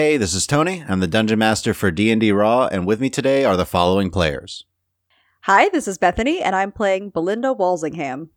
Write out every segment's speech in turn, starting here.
Hey, this is Tony. I'm the Dungeon Master for D&D Raw, and with me today are the following players. Hi, this is Bethany, and I'm playing Belinda Walsingham.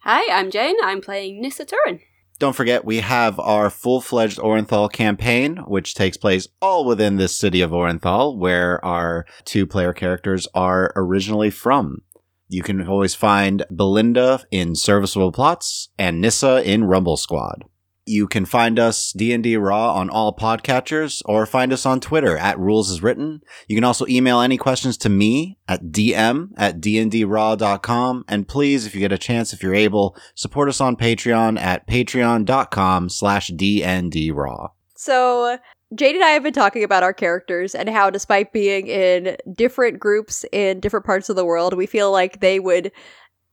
Hi, I'm Jane. I'm playing Nissa Turin. Don't forget, we have our full-fledged Orenthal campaign, which takes place all within this city of Orenthal, where our two player characters are originally from. You can always find Belinda in Serviceable Plots and Nissa in Rumble Squad. You can find us D&D Raw on all podcatchers or find us on Twitter at Rules is Written. You can also email any questions to me at dm at dndraw.com. And please, if you get a chance, if you're able, support us on Patreon at patreon.com slash dndraw. So, Jade and I have been talking about our characters and how, despite being in different groups in different parts of the world, we feel like they would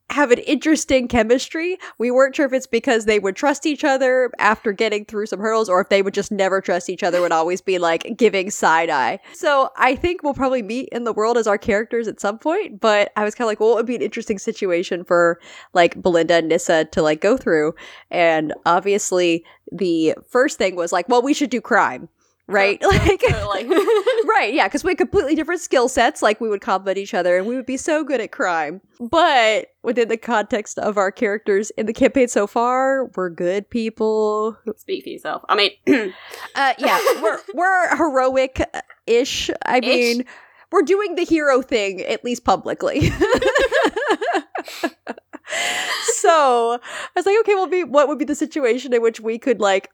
have an interesting chemistry. We weren't sure if it's because they would trust each other after getting through some hurdles or if they would just never trust each other, would always be like giving side eye. So I think we'll probably meet in the world as our characters at some point, but I was kind of like, well, it would be an interesting situation for like Belinda and Nissa to like go through. And obviously, the first thing was like, well, we should do crime right? like, Totally. right, yeah, because we had completely different skill sets. Like, we would complement each other and we would be so good at crime. But within the context of our characters in the campaign so far, we're good people. Speak for yourself. I mean, Uh, yeah, we're, we're heroic ish. I mean, we're doing the hero thing, at least publicly. so I was like, okay, well, be what would be the situation in which we could like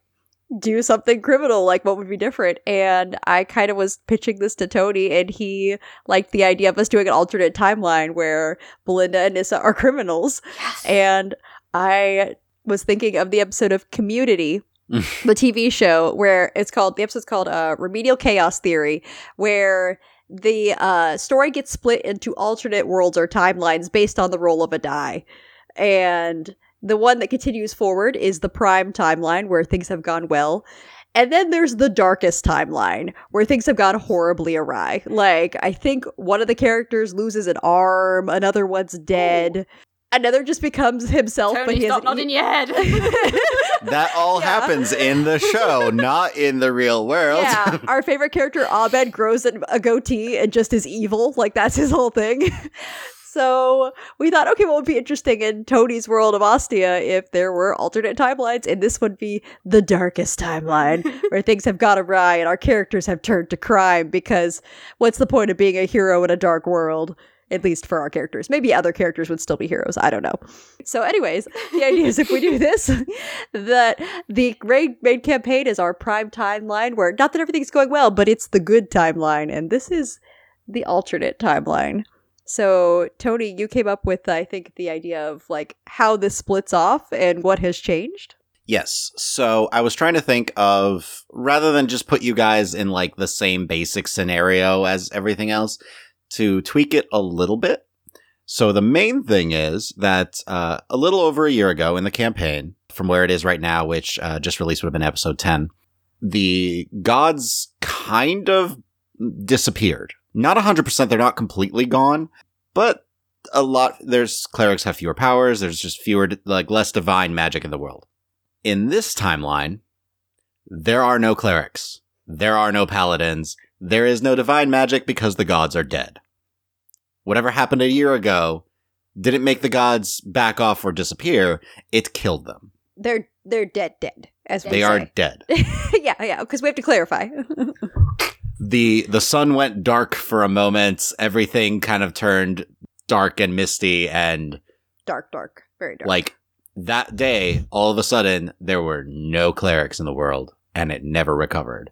do something criminal? Like, what would be different? And I kind of was pitching this to Tony, and he liked the idea of us doing an alternate timeline where Belinda and Nissa are criminals. yes. And I was thinking of the episode of Community, the TV show, where it's called the episode's called uh, Remedial Chaos Theory, where the uh, story gets split into alternate worlds or timelines based on the roll of a die. And the one that continues forward is the prime timeline where things have gone well. And then there's the darkest timeline where things have gone horribly awry. Like, I think one of the characters loses an arm, another one's dead, another just becomes himself, but Tony, he stop has nodding your head. That all Yeah. happens in the show, not in the real world. Yeah, our favorite character Abed grows a a goatee and just is evil. Like that's his whole thing. So we thought, okay, it would be interesting in Tony's world of Ostia if there were alternate timelines, and this would be the darkest timeline where things have gone awry and our characters have turned to crime. Because what's the point of being a hero in a dark world? At least for our characters. Maybe other characters would still be heroes. I don't know. So, anyways, the idea is if we do this, that the main, main campaign is our prime timeline where not that everything's going well, but it's the good timeline. And this is the alternate timeline. So, Tony, you came up with, I think, the idea of like how this splits off and what has changed. Yes. So I was trying to think of rather than just put you guys in like the same basic scenario as everything else, to tweak it a little bit. So the main thing is that uh, a little over a year ago in the campaign, from where it is right now, which uh, just released would have been episode 10, the gods kind of disappeared. Not 100%, they're not completely gone, but a lot, there's clerics have fewer powers, there's just fewer, like less divine magic in the world. In this timeline, there are no clerics. There are no paladins. There is no divine magic because the gods are dead. Whatever happened a year ago didn't make the gods back off or disappear. It killed them. They're they're dead, dead. As we They are dead. yeah, yeah. Because we have to clarify. The the sun went dark for a moment. Everything kind of turned dark and misty and dark, dark, very dark. like that day all of a sudden there were no clerics in the world and it never recovered.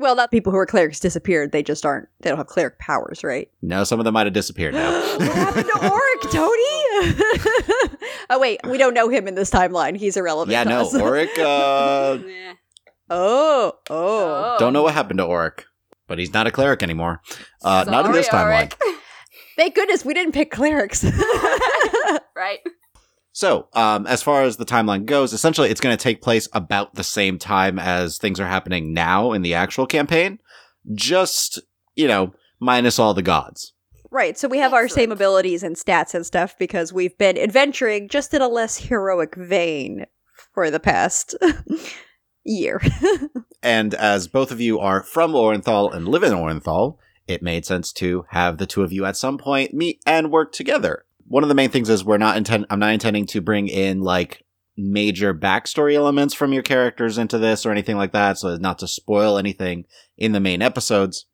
well, not people who are clerics disappeared. They just aren't. They don't have cleric powers, right? No, some of them might have disappeared now. what happened to Oric, Tony? oh wait, we don't know him in this timeline. He's irrelevant. yeah, to no, us. Oric uh Yeah. Oh, oh. Don't know what happened to Oric, but he's not a cleric anymore. Uh, not in Sorry, this timeline. Thank goodness we didn't pick clerics. Right. So, um, as far as the timeline goes, essentially it's going to take place about the same time as things are happening now in the actual campaign, just, you know, minus all the gods. right. So we have our same abilities and stats and stuff because we've been adventuring just in a less heroic vein for the past year. And as both of you are from Orenthal and live in Orenthal, it made sense to have the two of you at some point meet and work together. One of the main things is we're not intend I'm not intending to bring in like major backstory elements from your characters into this or anything like that, so as not to spoil anything in the main episodes.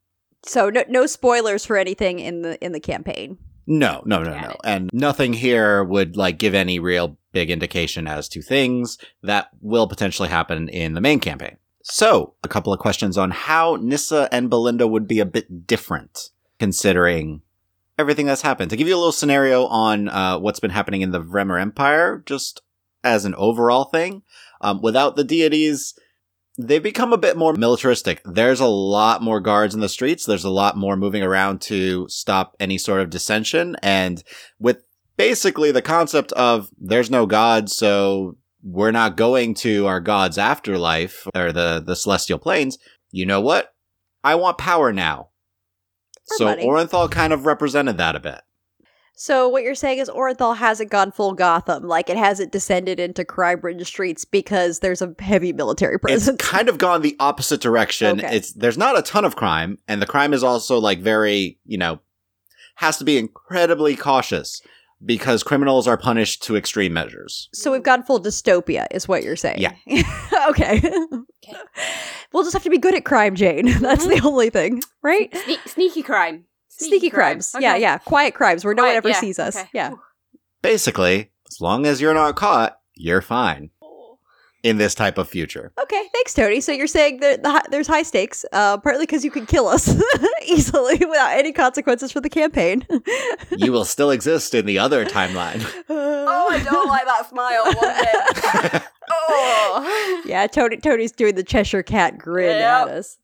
so no no spoilers for anything in the in the campaign. No, no, no, no. And nothing here would like give any real big indication as to things that will potentially happen in the main campaign. So, a couple of questions on how Nissa and Belinda would be a bit different considering everything that's happened. To give you a little scenario on uh, what's been happening in the Vremer Empire, just as an overall thing, um, without the deities, they've become a bit more militaristic. There's a lot more guards in the streets. There's a lot more moving around to stop any sort of dissension. And with basically the concept of there's no God, so we're not going to our God's afterlife or the, the celestial planes. You know what? I want power now. So money. Orenthal kind of represented that a bit. So what you're saying is Orenthal hasn't gone full Gotham, like it hasn't descended into crime-ridden streets because there's a heavy military presence. It's kind of gone the opposite direction. Okay. It's there's not a ton of crime, and the crime is also like very, you know, has to be incredibly cautious because criminals are punished to extreme measures. so we've gone full dystopia, is what you're saying. Yeah. okay. We'll just have to be good at crime, Jane. That's mm-hmm. the only thing, right? Sne- sneaky crime. Sneaky, crimes. Yeah, Okay. yeah. Quiet crimes where no one ever yeah, sees us. okay. Yeah. Basically, as long as you're not caught, you're fine in this type of future. Okay, thanks, Tony. So you're saying that the, hi- there's high stakes, uh, partly because you can kill us easily without any consequences for the campaign. you will still exist in the other timeline. Oh, I don't like that smile one bit. oh. yeah, Tony. Tony's doing the Cheshire Cat grin Yep. at us.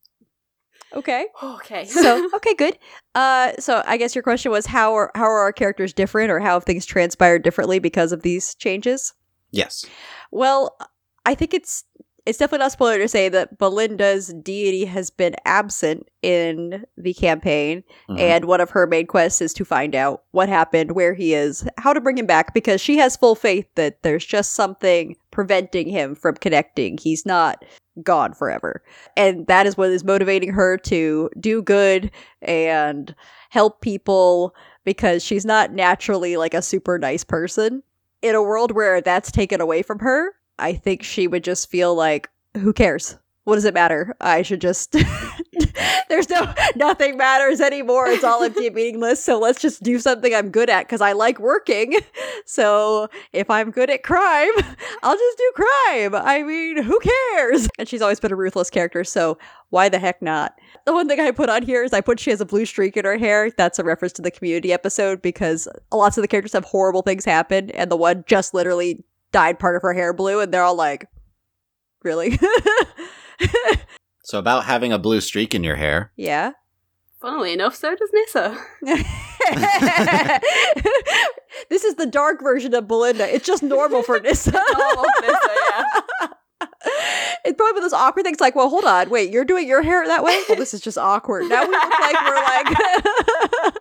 Okay. Okay. So okay, good. Uh, so I guess your question was how are how are our characters different, or how have things transpired differently because of these changes? yes. Well, I think it's it's definitely not spoiler to say that Belinda's deity has been absent in the campaign, Mhm. and one of her main quests is to find out what happened, where he is, how to bring him back, because she has full faith that there's just something preventing him from connecting. He's not gone forever. And that is what is motivating her to do good and help people because she's not naturally like a super nice person. In a world where that's taken away from her, I think she would just feel like, who cares? What does it matter? I should just. There's no. Nothing matters anymore. It's all empty and meaningless. So let's just do something I'm good at because I like working. So if I'm good at crime, I'll just do crime. I mean, who cares? And she's always been a ruthless character. So why the heck not? The one thing I put on here is I put she has a blue streak in her hair. That's a reference to the community episode because lots of the characters have horrible things happen, and the one just literally dyed part of her hair blue, and they're all like, really? So about having a blue streak in your hair. yeah. Funnily enough, so does Nissa. this is the dark version of Belinda. It's just normal for Nissa. Normal Nissa, yeah. It's probably one of those awkward things like, well, hold on, wait, you're doing your hair that way? Well, this is just awkward. Now we look like we're like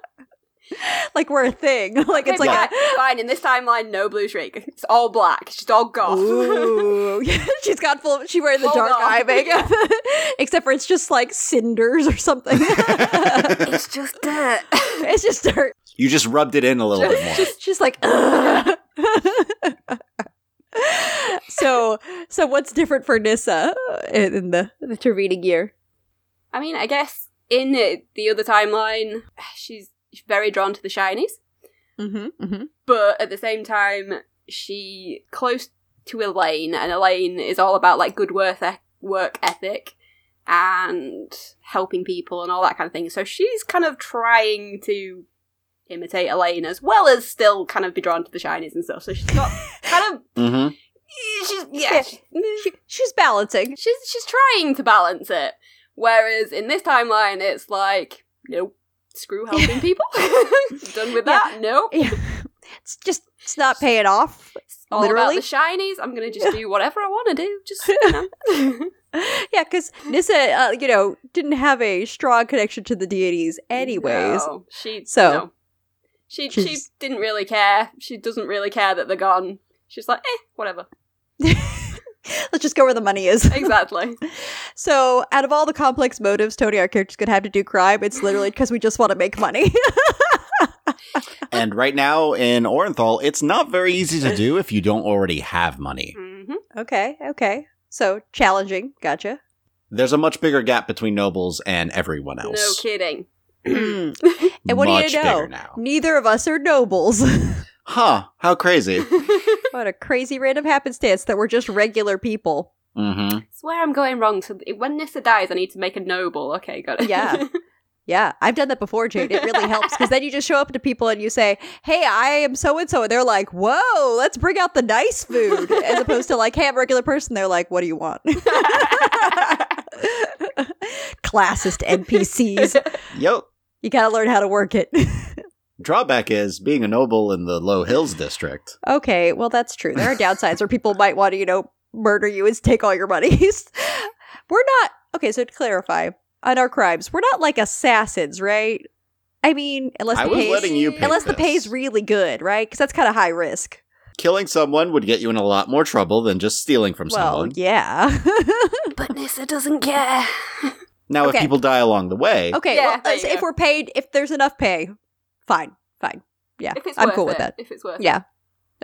like we're a thing. Like it's Okay, like fine, fine. In this timeline, no blue streak. It's all black. She's all a, goth. Ooh. she's got full she wearing the Full dark goth. eye makeup. Except for it's just like cinders or something. it's just dirt. it's just dirt. You just rubbed it in a little bit more. Just, just like. So, so what's different for Nissa in the the intervening year? I mean, I guess in the other timeline, she's very drawn to the shinies, Mm-hmm. mm-hmm. but at the same time, she close to Elaine, and Elaine is all about like good work e- work ethic and helping people and all that kind of thing. So she's kind of trying to imitate Elaine as well as still kind of be drawn to the shinies and stuff. So she's got kind of hmm she's Yeah. yeah, she's, She, she's balancing. she's she's trying to balance it. Whereas in this timeline, it's like nope, screw helping people. Done with that. Nope. Yeah. It's just it's not paying off. It's all Literally? about the shinies. I'm gonna just do whatever I want to do. Just you know. Yeah, because Nissa, uh, you know, didn't have a strong connection to the deities, anyways. No, she So, no. she she didn't really care. She doesn't really care that they're gone. She's like, eh, whatever. Let's just go where the money is. exactly. So, out of all the complex motives Tony, our characters could have to do crime, it's literally because we just want to make money. and right now in Orenthal, it's not very easy to do if you don't already have money. hmm okay, okay. So, challenging. Gotcha. There's a much bigger gap between nobles and everyone else. No kidding. and what much do you know? now. Neither of us are nobles. Huh, how crazy. What a crazy random happenstance that we're just regular people. Mm-hmm. That's where I'm going wrong. So when Nissa dies, I need to make a noble. Okay, got it. Yeah. Yeah, I've done that before, Jade. It really helps because then you just show up to people and you say, "Hey, I am so and so," and they're like, "Whoa, let's bring out the nice food," as opposed to like, "Hey, I'm a regular person." They're like, "What do you want?" Classist NPCs. Yo, You got to learn how to work it. Drawback is being a noble in the Low Hills district. okay, well that's true. There are downsides where people might want to, you know, murder you and take all your monies. we're not okay. So to clarify, on our crimes, we're not like assassins, right? I mean, unless I the was pay letting you pick unless the this. pay's really good, right? Because that's kind of high risk. Killing someone would get you in a lot more trouble than just stealing from well, someone. yeah. but Nissa doesn't care. Now, Okay. if people die along the way, okay, Yeah, well, there as- you if we're paid, if there's enough pay, fine, fine. Yeah, If it's I'm worth cool it, with that. If it's worth it. Yeah.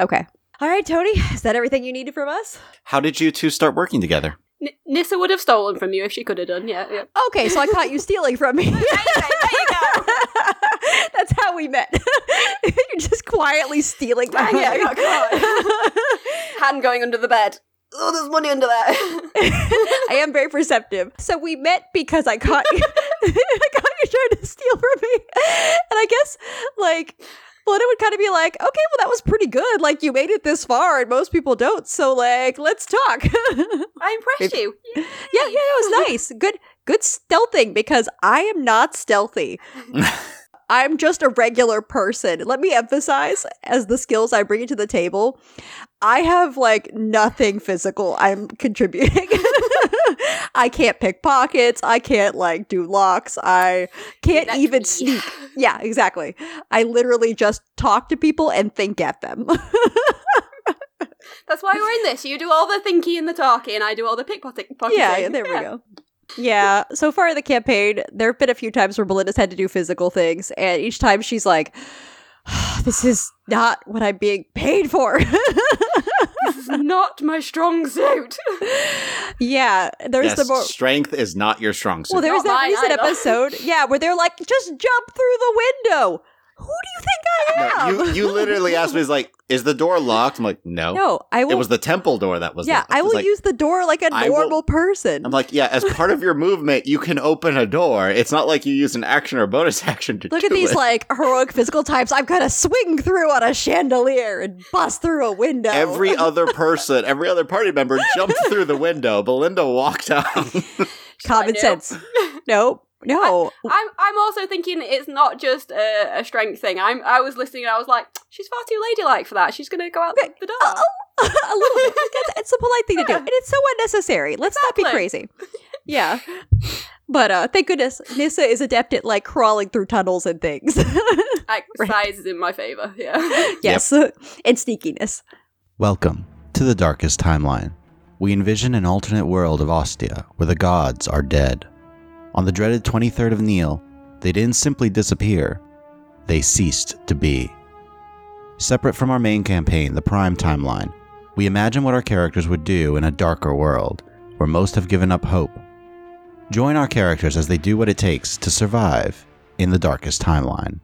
Okay. All right, Tony. Is that everything you needed from us? how did you two start working together? N- Nissa would have stolen from you if she could have done. Yeah, yeah. Okay, so I caught you stealing from me. there you go. That's how we met. You're just quietly stealing my Dang it, money. I got Hand going under the bed. Oh, there's money under there. I am very perceptive. So we met because I caught you. I caught you trying to steal from me, and I guess like. Well, it would kind of be like, okay, well, that was pretty good. Like, you made it this far, and most people don't. So, like, let's talk. I impressed you. Yeah, yeah, it was nice. Good, good stealthing because I am not stealthy. I'm just a regular person. Let me emphasize, as the skills I bring to the table, I have like nothing physical I'm contributing. I can't pick pockets. I can't like do locks. I can't That's even me. sneak. Yeah, exactly. I literally just talk to people and think at them. That's why we're in this. You do all the thinking and the talking, and I do all the pickpocketing. yeah, yeah, there we go. Yeah, so far in the campaign, there have been a few times where Belinda's had to do physical things, and each time she's like, "This is not what I'm being paid for." This is not my strong suit. yeah, there's yes, the more. strength is not your strong suit. Well, there was Not that recent either. episode, yeah, where they're like, "Just jump through the window." Who do you think I No, you, you literally asked me, "Is like, is the door locked?" I'm like, "No." no, I will. It was the temple door that was locked. yeah, locked. I will like, use the door like a I will- normal person. I'm like, yeah, as part of your movement, you can open a door. It's not like you use an action or bonus action to Look do at these it. like heroic physical types. I've got to swing through on a chandelier and bust through a window. Every other person, every other party member jumped through the window. Belinda walked out. common sense. Nope. Sense. No, no. I'm I'm also thinking it's not just a, a strength thing. I'm I was listening and I was like, she's far too ladylike for that. She's gonna go out the, the door. a little bit. It's, it's a polite thing to do, and it's so unnecessary. Let's not be crazy. Yeah, but uh, thank goodness Nissa is adept at like crawling through tunnels and things. Size is in my favor. Yeah. yes, and sneakiness. Welcome to the Darkest Timeline. We envision an alternate world of Ostia where the gods are dead. On the dreaded 23rd of Neil, they didn't simply disappear, they ceased to be. Separate from our main campaign, the Prime Timeline, we imagine what our characters would do in a darker world where most have given up hope. Join our characters as they do what it takes to survive in the Darkest Timeline.